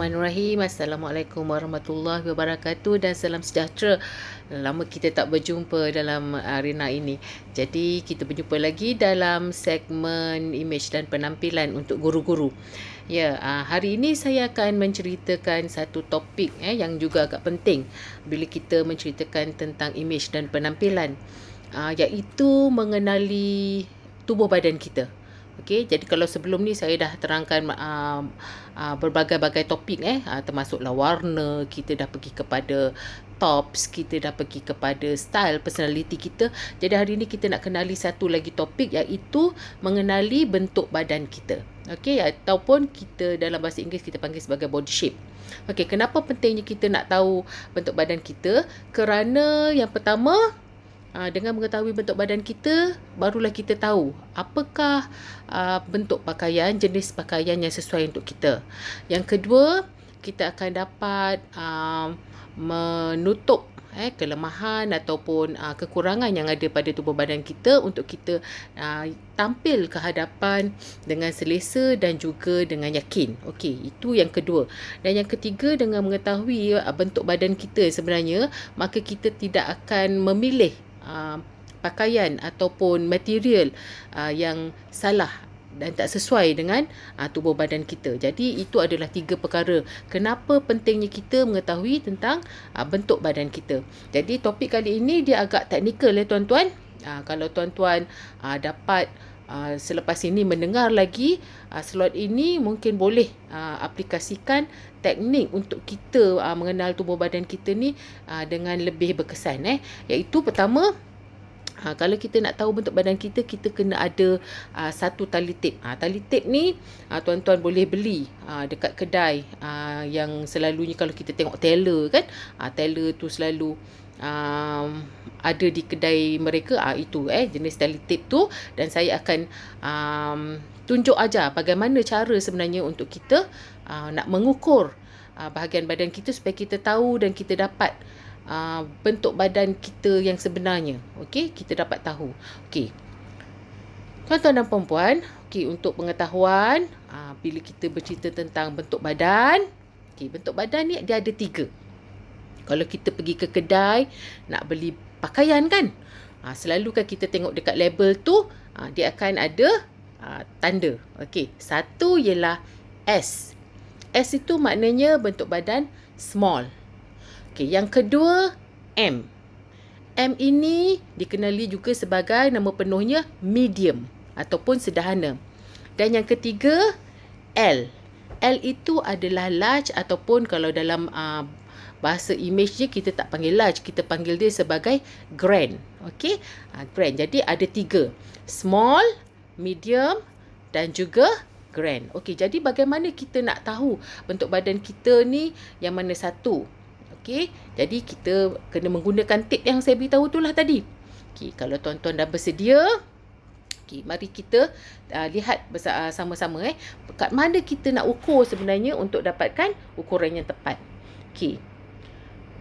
Bismillahirrahmanirrahim. Assalamualaikum warahmatullahi wabarakatuh dan salam sejahtera. Lama kita tak berjumpa dalam arena ini. Jadi kita berjumpa lagi dalam segmen image dan penampilan untuk guru-guru. Ya, ah, hari ini saya akan menceritakan satu topik eh yang juga agak penting bila kita menceritakan tentang image dan penampilan. Ah, iaitu mengenali tubuh badan kita. Okey, jadi kalau sebelum ni saya dah terangkan uh, uh, berbagai-bagai topik eh uh, termasuklah warna, kita dah pergi kepada tops, kita dah pergi kepada style personality kita. Jadi hari ni kita nak kenali satu lagi topik iaitu mengenali bentuk badan kita. Okey, ataupun kita dalam bahasa Inggeris kita panggil sebagai body shape. Okey, kenapa pentingnya kita nak tahu bentuk badan kita? Kerana yang pertama Uh, dengan mengetahui bentuk badan kita, barulah kita tahu apakah uh, bentuk pakaian, jenis pakaian yang sesuai untuk kita. Yang kedua, kita akan dapat uh, menutup eh, kelemahan ataupun uh, kekurangan yang ada pada tubuh badan kita untuk kita uh, tampil ke hadapan dengan selesa dan juga dengan yakin. Okey, itu yang kedua. Dan yang ketiga dengan mengetahui uh, bentuk badan kita sebenarnya, maka kita tidak akan memilih uh, pakaian ataupun material uh, yang salah dan tak sesuai dengan uh, tubuh badan kita. Jadi itu adalah tiga perkara kenapa pentingnya kita mengetahui tentang uh, bentuk badan kita. Jadi topik kali ini dia agak teknikal ya tuan-tuan. Uh, kalau tuan-tuan uh, dapat uh, selepas ini mendengar lagi uh, slot ini mungkin boleh uh, aplikasikan teknik untuk kita uh, mengenal tubuh badan kita ni uh, dengan lebih berkesan eh iaitu pertama Ha, kalau kita nak tahu bentuk badan kita, kita kena ada uh, satu tali tip. Ha, tali tip ni uh, tuan-tuan boleh beli uh, dekat kedai uh, yang selalunya kalau kita tengok teller kan. Uh, teller tu selalu um, ada di kedai mereka. Uh, itu eh jenis tip tu. Dan saya akan um, tunjuk aja bagaimana cara sebenarnya untuk kita uh, nak mengukur uh, bahagian badan kita supaya kita tahu dan kita dapat uh, bentuk badan kita yang sebenarnya. Okey, kita dapat tahu. Okey. Tuan-tuan dan puan-puan, okey untuk pengetahuan, uh, bila kita bercerita tentang bentuk badan, okey, bentuk badan ni dia ada tiga. Kalau kita pergi ke kedai nak beli pakaian kan, uh, selalu kan kita tengok dekat label tu, uh, dia akan ada uh, tanda. Okey, satu ialah S. S itu maknanya bentuk badan small. Okey, yang kedua M. M ini dikenali juga sebagai nama penuhnya medium ataupun sederhana. Dan yang ketiga L. L itu adalah large ataupun kalau dalam uh, bahasa image je kita tak panggil large, kita panggil dia sebagai grand. Okey? Uh, grand. Jadi ada tiga. Small, medium dan juga grand. Okey, jadi bagaimana kita nak tahu bentuk badan kita ni yang mana satu? Okey, jadi kita kena menggunakan tip yang saya beritahu tu lah tadi. Okey, kalau tuan-tuan dah bersedia, okey, mari kita uh, lihat bersama uh, sama-sama eh, kat mana kita nak ukur sebenarnya untuk dapatkan ukuran yang tepat. Okey.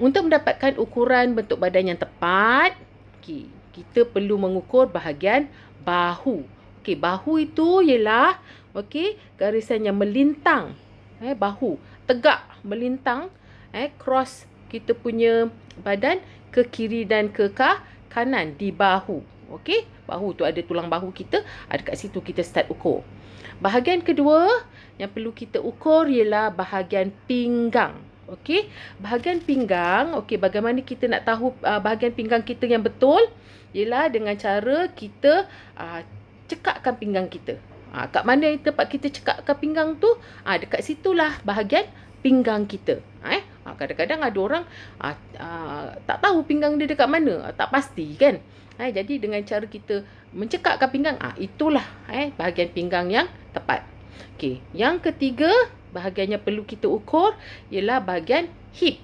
Untuk mendapatkan ukuran bentuk badan yang tepat, okey, kita perlu mengukur bahagian bahu. Okey, bahu itu ialah okey, garisan yang melintang. Eh, bahu tegak melintang eh cross kita punya badan ke kiri dan ke kanan di bahu. Okey, bahu tu ada tulang bahu kita, ada kat situ kita start ukur. Bahagian kedua yang perlu kita ukur ialah bahagian pinggang. Okey, bahagian pinggang, okey bagaimana kita nak tahu uh, bahagian pinggang kita yang betul? Ialah dengan cara kita uh, cekakkan pinggang kita. Ha, kat mana tempat kita cekakkan pinggang tu? Ha, dekat situlah bahagian pinggang kita. Eh? Ha, kadang-kadang ada orang ha, ha, tak tahu pinggang dia dekat mana. Ha, tak pasti kan. Eh, jadi dengan cara kita mencekakkan pinggang, ha, itulah eh, bahagian pinggang yang tepat. Okay. Yang ketiga, bahagian yang perlu kita ukur ialah bahagian hip.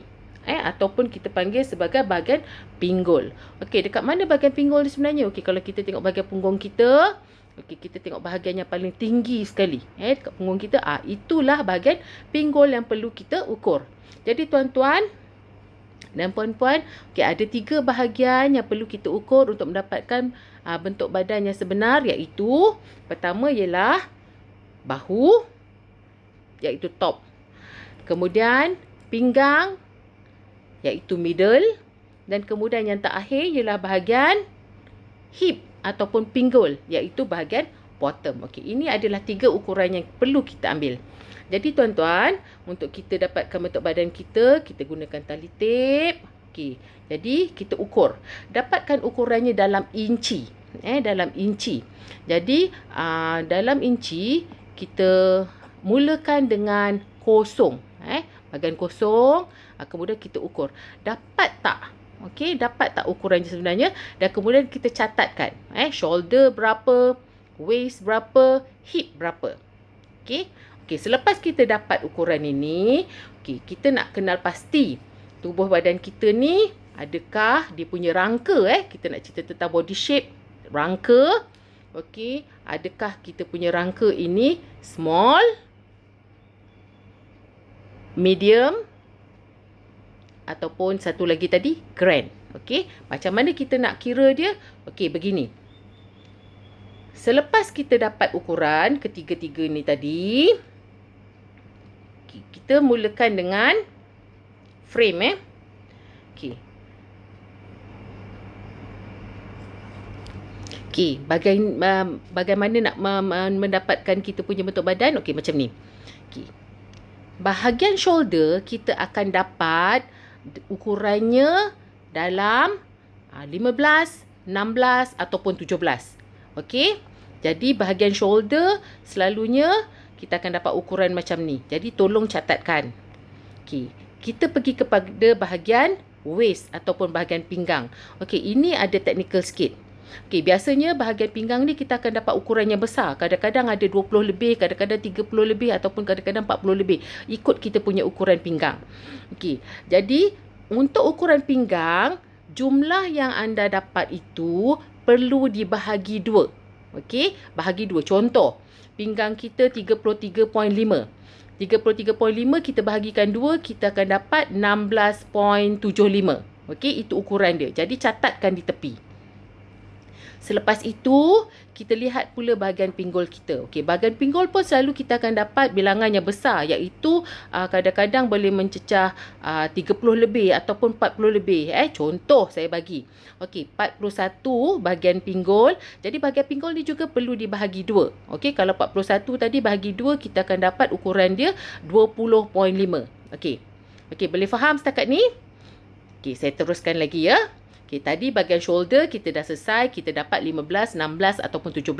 Eh, ataupun kita panggil sebagai bahagian pinggul. Okey, dekat mana bahagian pinggul ni sebenarnya? Okey, kalau kita tengok bahagian punggung kita, Okey, kita tengok bahagian yang paling tinggi sekali. Eh, dekat punggung kita. Ah, itulah bahagian pinggul yang perlu kita ukur. Jadi, tuan-tuan dan puan-puan, okey, ada tiga bahagian yang perlu kita ukur untuk mendapatkan ah, bentuk badan yang sebenar. Iaitu, pertama ialah bahu. Iaitu top. Kemudian pinggang iaitu middle dan kemudian yang terakhir ialah bahagian hip ataupun pinggul iaitu bahagian bottom. Okey, ini adalah tiga ukuran yang perlu kita ambil. Jadi tuan-tuan, untuk kita dapatkan bentuk badan kita, kita gunakan tali tape. Okey. Jadi kita ukur. Dapatkan ukurannya dalam inci. Eh dalam inci. Jadi aa, ah, dalam inci kita mulakan dengan kosong. Eh bahagian kosong, ah, kemudian kita ukur. Dapat tak? Okey, dapat tak ukurannya sebenarnya? Dan kemudian kita catatkan. Eh shoulder berapa? Waist berapa? Hip berapa? Okey. Okey, selepas kita dapat ukuran ini, okey, kita nak kenal pasti tubuh badan kita ni adakah dia punya rangka eh. Kita nak cerita tentang body shape, rangka. Okey, adakah kita punya rangka ini small, medium ataupun satu lagi tadi grand. Okey, macam mana kita nak kira dia? Okey, begini. Selepas kita dapat ukuran ketiga-tiga ni tadi, kita mulakan dengan frame eh. Okey. Okey, bagaimana bagaimana nak mendapatkan kita punya bentuk badan? Okey, macam ni. Okey. Bahagian shoulder kita akan dapat ukurannya dalam 15, ah, 16 ataupun 17. Okey. Jadi bahagian shoulder selalunya kita akan dapat ukuran macam ni. Jadi tolong catatkan. Okey, kita pergi kepada bahagian waist ataupun bahagian pinggang. Okey, ini ada technical sikit. Okey, biasanya bahagian pinggang ni kita akan dapat ukuran yang besar. Kadang-kadang ada 20 lebih, kadang-kadang 30 lebih ataupun kadang-kadang 40 lebih. Ikut kita punya ukuran pinggang. Okey, jadi untuk ukuran pinggang, jumlah yang anda dapat itu perlu dibahagi dua. Okey, bahagi dua. Contoh, pinggang kita 33.5. 33.5 kita bahagikan 2, kita akan dapat 16.75. Okey, itu ukuran dia. Jadi catatkan di tepi. Selepas itu, kita lihat pula bahagian pinggul kita. Okey, bahagian pinggul pun selalu kita akan dapat bilangan yang besar iaitu uh, kadang-kadang boleh mencecah uh, 30 lebih ataupun 40 lebih. Eh, contoh saya bagi. Okey, 41 bahagian pinggul. Jadi bahagian pinggul ni juga perlu dibahagi dua. Okey, kalau 41 tadi bahagi dua, kita akan dapat ukuran dia 20.5. Okey. Okey, boleh faham setakat ni? Okey, saya teruskan lagi ya. Okay, tadi bahagian shoulder kita dah selesai. Kita dapat 15, 16 ataupun 17.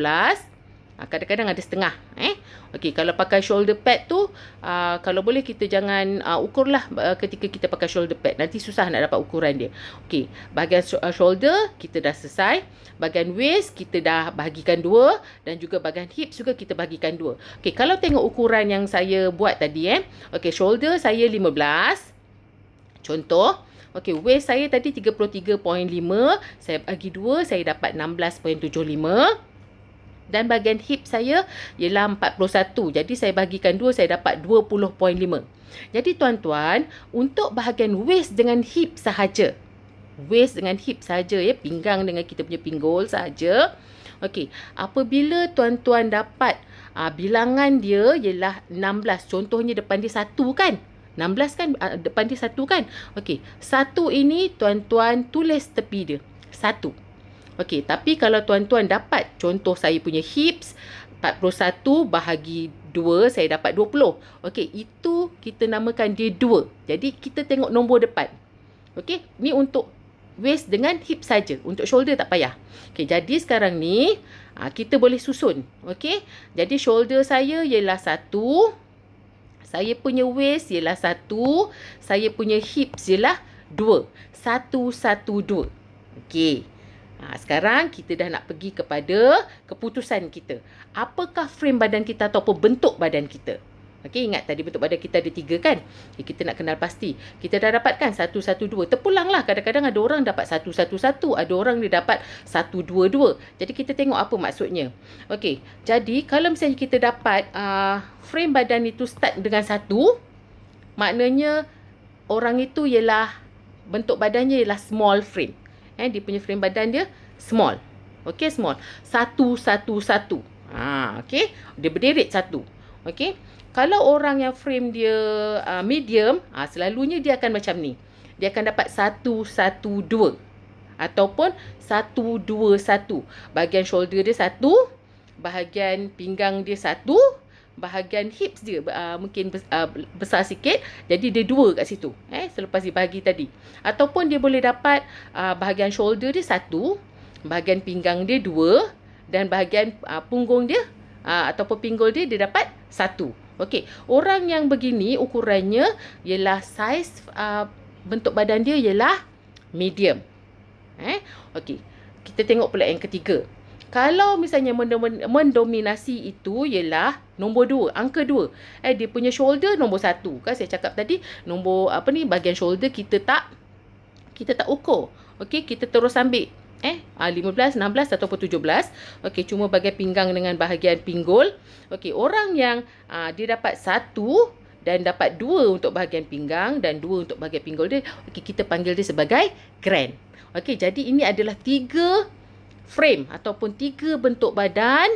Ha, kadang-kadang ada setengah. Eh? Okay, kalau pakai shoulder pad tu, uh, kalau boleh kita jangan uh, ukurlah uh, ketika kita pakai shoulder pad. Nanti susah nak dapat ukuran dia. Okay, bahagian uh, shoulder kita dah selesai. Bahagian waist kita dah bahagikan dua. Dan juga bahagian hips juga kita bahagikan dua. Okay, kalau tengok ukuran yang saya buat tadi. Eh? Okay, shoulder saya 15. Contoh. Okey, waist saya tadi 33.5. Saya bagi 2, saya dapat 16.75. Dan bahagian hip saya ialah 41. Jadi saya bagikan 2, saya dapat 20.5. Jadi tuan-tuan, untuk bahagian waist dengan hip sahaja. Waist dengan hip sahaja ya, pinggang dengan kita punya pinggul sahaja. Okey, apabila tuan-tuan dapat uh, bilangan dia ialah 16. Contohnya depan dia 1 kan? 16 kan uh, depan dia satu kan? Okey satu ini tuan-tuan tulis tepi dia. Satu. Okey tapi kalau tuan-tuan dapat contoh saya punya hips 41 bahagi 2 saya dapat 20 okey itu kita namakan dia 2 jadi kita tengok nombor depan. Okey ni untuk waist dengan hip saja. Untuk shoulder tak payah. Okey jadi sekarang ni ah, kita boleh susun. Okey jadi shoulder saya ialah 1 saya punya waist ialah satu. Saya punya hips ialah dua. Satu, satu, dua. Okey. Ha, sekarang kita dah nak pergi kepada keputusan kita. Apakah frame badan kita ataupun bentuk badan kita? Okey, ingat tadi bentuk badan kita ada tiga kan? Okay, kita nak kenal pasti. Kita dah dapatkan satu, satu, dua. Terpulanglah. Kadang-kadang ada orang dapat satu, satu, satu. Ada orang dia dapat satu, dua, dua. Jadi kita tengok apa maksudnya. Okey, jadi kalau misalnya kita dapat uh, frame badan itu start dengan satu, maknanya orang itu ialah bentuk badannya ialah small frame. Eh, dia punya frame badan dia small. Okey, small. Satu, satu, satu. Ha, okey. Dia berderet satu. Okey. Kalau orang yang frame dia uh, medium, uh, selalunya dia akan macam ni. Dia akan dapat 112 ataupun 121. Bahagian shoulder dia satu, bahagian pinggang dia satu, bahagian hips dia uh, mungkin uh, besar sikit jadi dia dua kat situ eh selepas dibahagi tadi ataupun dia boleh dapat uh, bahagian shoulder dia satu bahagian pinggang dia dua dan bahagian uh, punggung dia uh, ataupun pinggul dia dia dapat satu okey orang yang begini ukurannya ialah saiz uh, bentuk badan dia ialah medium eh okey kita tengok pula yang ketiga kalau misalnya mendominasi itu ialah nombor dua, angka dua. Eh, dia punya shoulder nombor satu. Kan saya cakap tadi, nombor apa ni, bahagian shoulder kita tak, kita tak ukur. Okey, kita terus ambil. Eh, 15, ah, 16 ataupun 17. Okey, cuma bahagian pinggang dengan bahagian pinggul. Okey, orang yang ah, dia dapat satu dan dapat dua untuk bahagian pinggang dan dua untuk bahagian pinggul dia. Okey, kita panggil dia sebagai grand. Okey, jadi ini adalah tiga frame ataupun tiga bentuk badan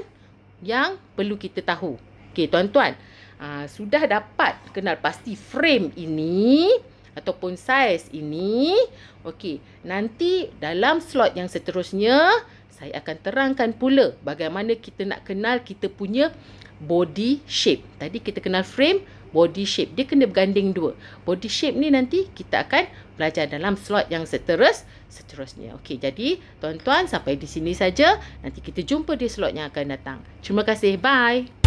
yang perlu kita tahu. Okey, tuan-tuan. Uh, sudah dapat kenal pasti frame ini ataupun saiz ini. Okey, nanti dalam slot yang seterusnya saya akan terangkan pula bagaimana kita nak kenal kita punya body shape. Tadi kita kenal frame, body shape. Dia kena berganding dua. Body shape ni nanti kita akan belajar dalam slot yang seterus seterusnya. Okey, jadi tuan-tuan sampai di sini saja. Nanti kita jumpa di slot yang akan datang. Terima kasih. Bye.